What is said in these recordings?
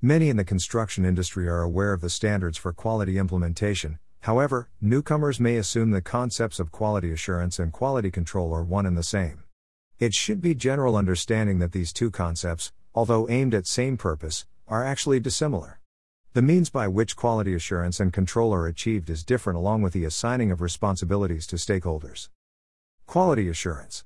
Many in the construction industry are aware of the standards for quality implementation, however, newcomers may assume the concepts of quality assurance and quality control are one and the same. It should be general understanding that these two concepts, although aimed at same purpose, are actually dissimilar. The means by which quality assurance and control are achieved is different along with the assigning of responsibilities to stakeholders. Quality assurance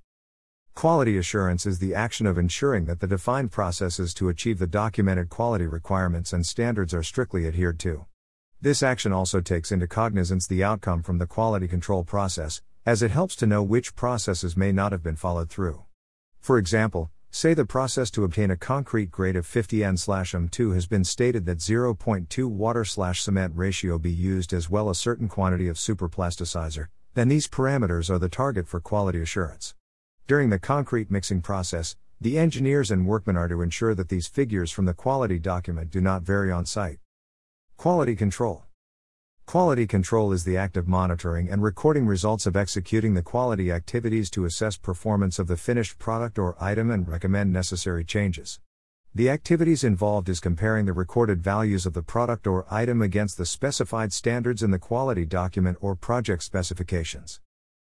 Quality assurance is the action of ensuring that the defined processes to achieve the documented quality requirements and standards are strictly adhered to. This action also takes into cognizance the outcome from the quality control process, as it helps to know which processes may not have been followed through. For example, say the process to obtain a concrete grade of 50N/M2 has been stated that 0.2 water/cement ratio be used as well as a certain quantity of superplasticizer, then these parameters are the target for quality assurance. During the concrete mixing process, the engineers and workmen are to ensure that these figures from the quality document do not vary on site. Quality control. Quality control is the act of monitoring and recording results of executing the quality activities to assess performance of the finished product or item and recommend necessary changes. The activities involved is comparing the recorded values of the product or item against the specified standards in the quality document or project specifications.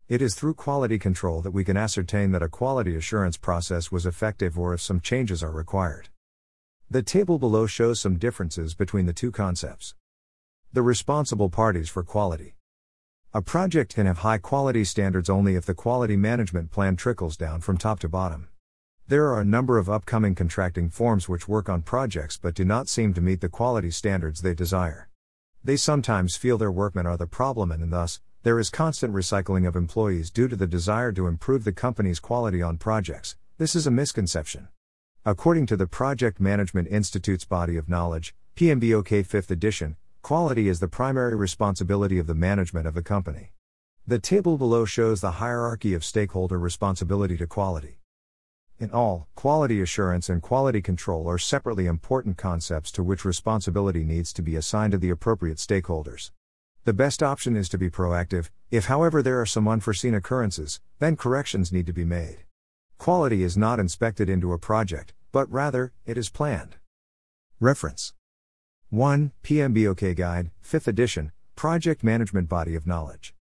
It is through quality control that we can ascertain that a quality assurance process was effective or if some changes are required. The table below shows some differences between the two concepts. The responsible parties for quality. A project can have high quality standards only if the quality management plan trickles down from top to bottom. There are a number of upcoming contracting forms which work on projects but do not seem to meet the quality standards they desire. They sometimes feel their workmen are the problem and thus, there is constant recycling of employees due to the desire to improve the company's quality on projects. This is a misconception. According to the Project Management Institute's body of knowledge, PMBOK 5th edition, quality is the primary responsibility of the management of the company. The table below shows the hierarchy of stakeholder responsibility to quality. In all, quality assurance and quality control are separately important concepts to which responsibility needs to be assigned to the appropriate stakeholders. The best option is to be proactive, if however there are some unforeseen occurrences, then corrections need to be made. Quality is not inspected into a project, but rather, it is planned. Reference 1. PMBOK Guide, 5th edition, Project Management Body of Knowledge.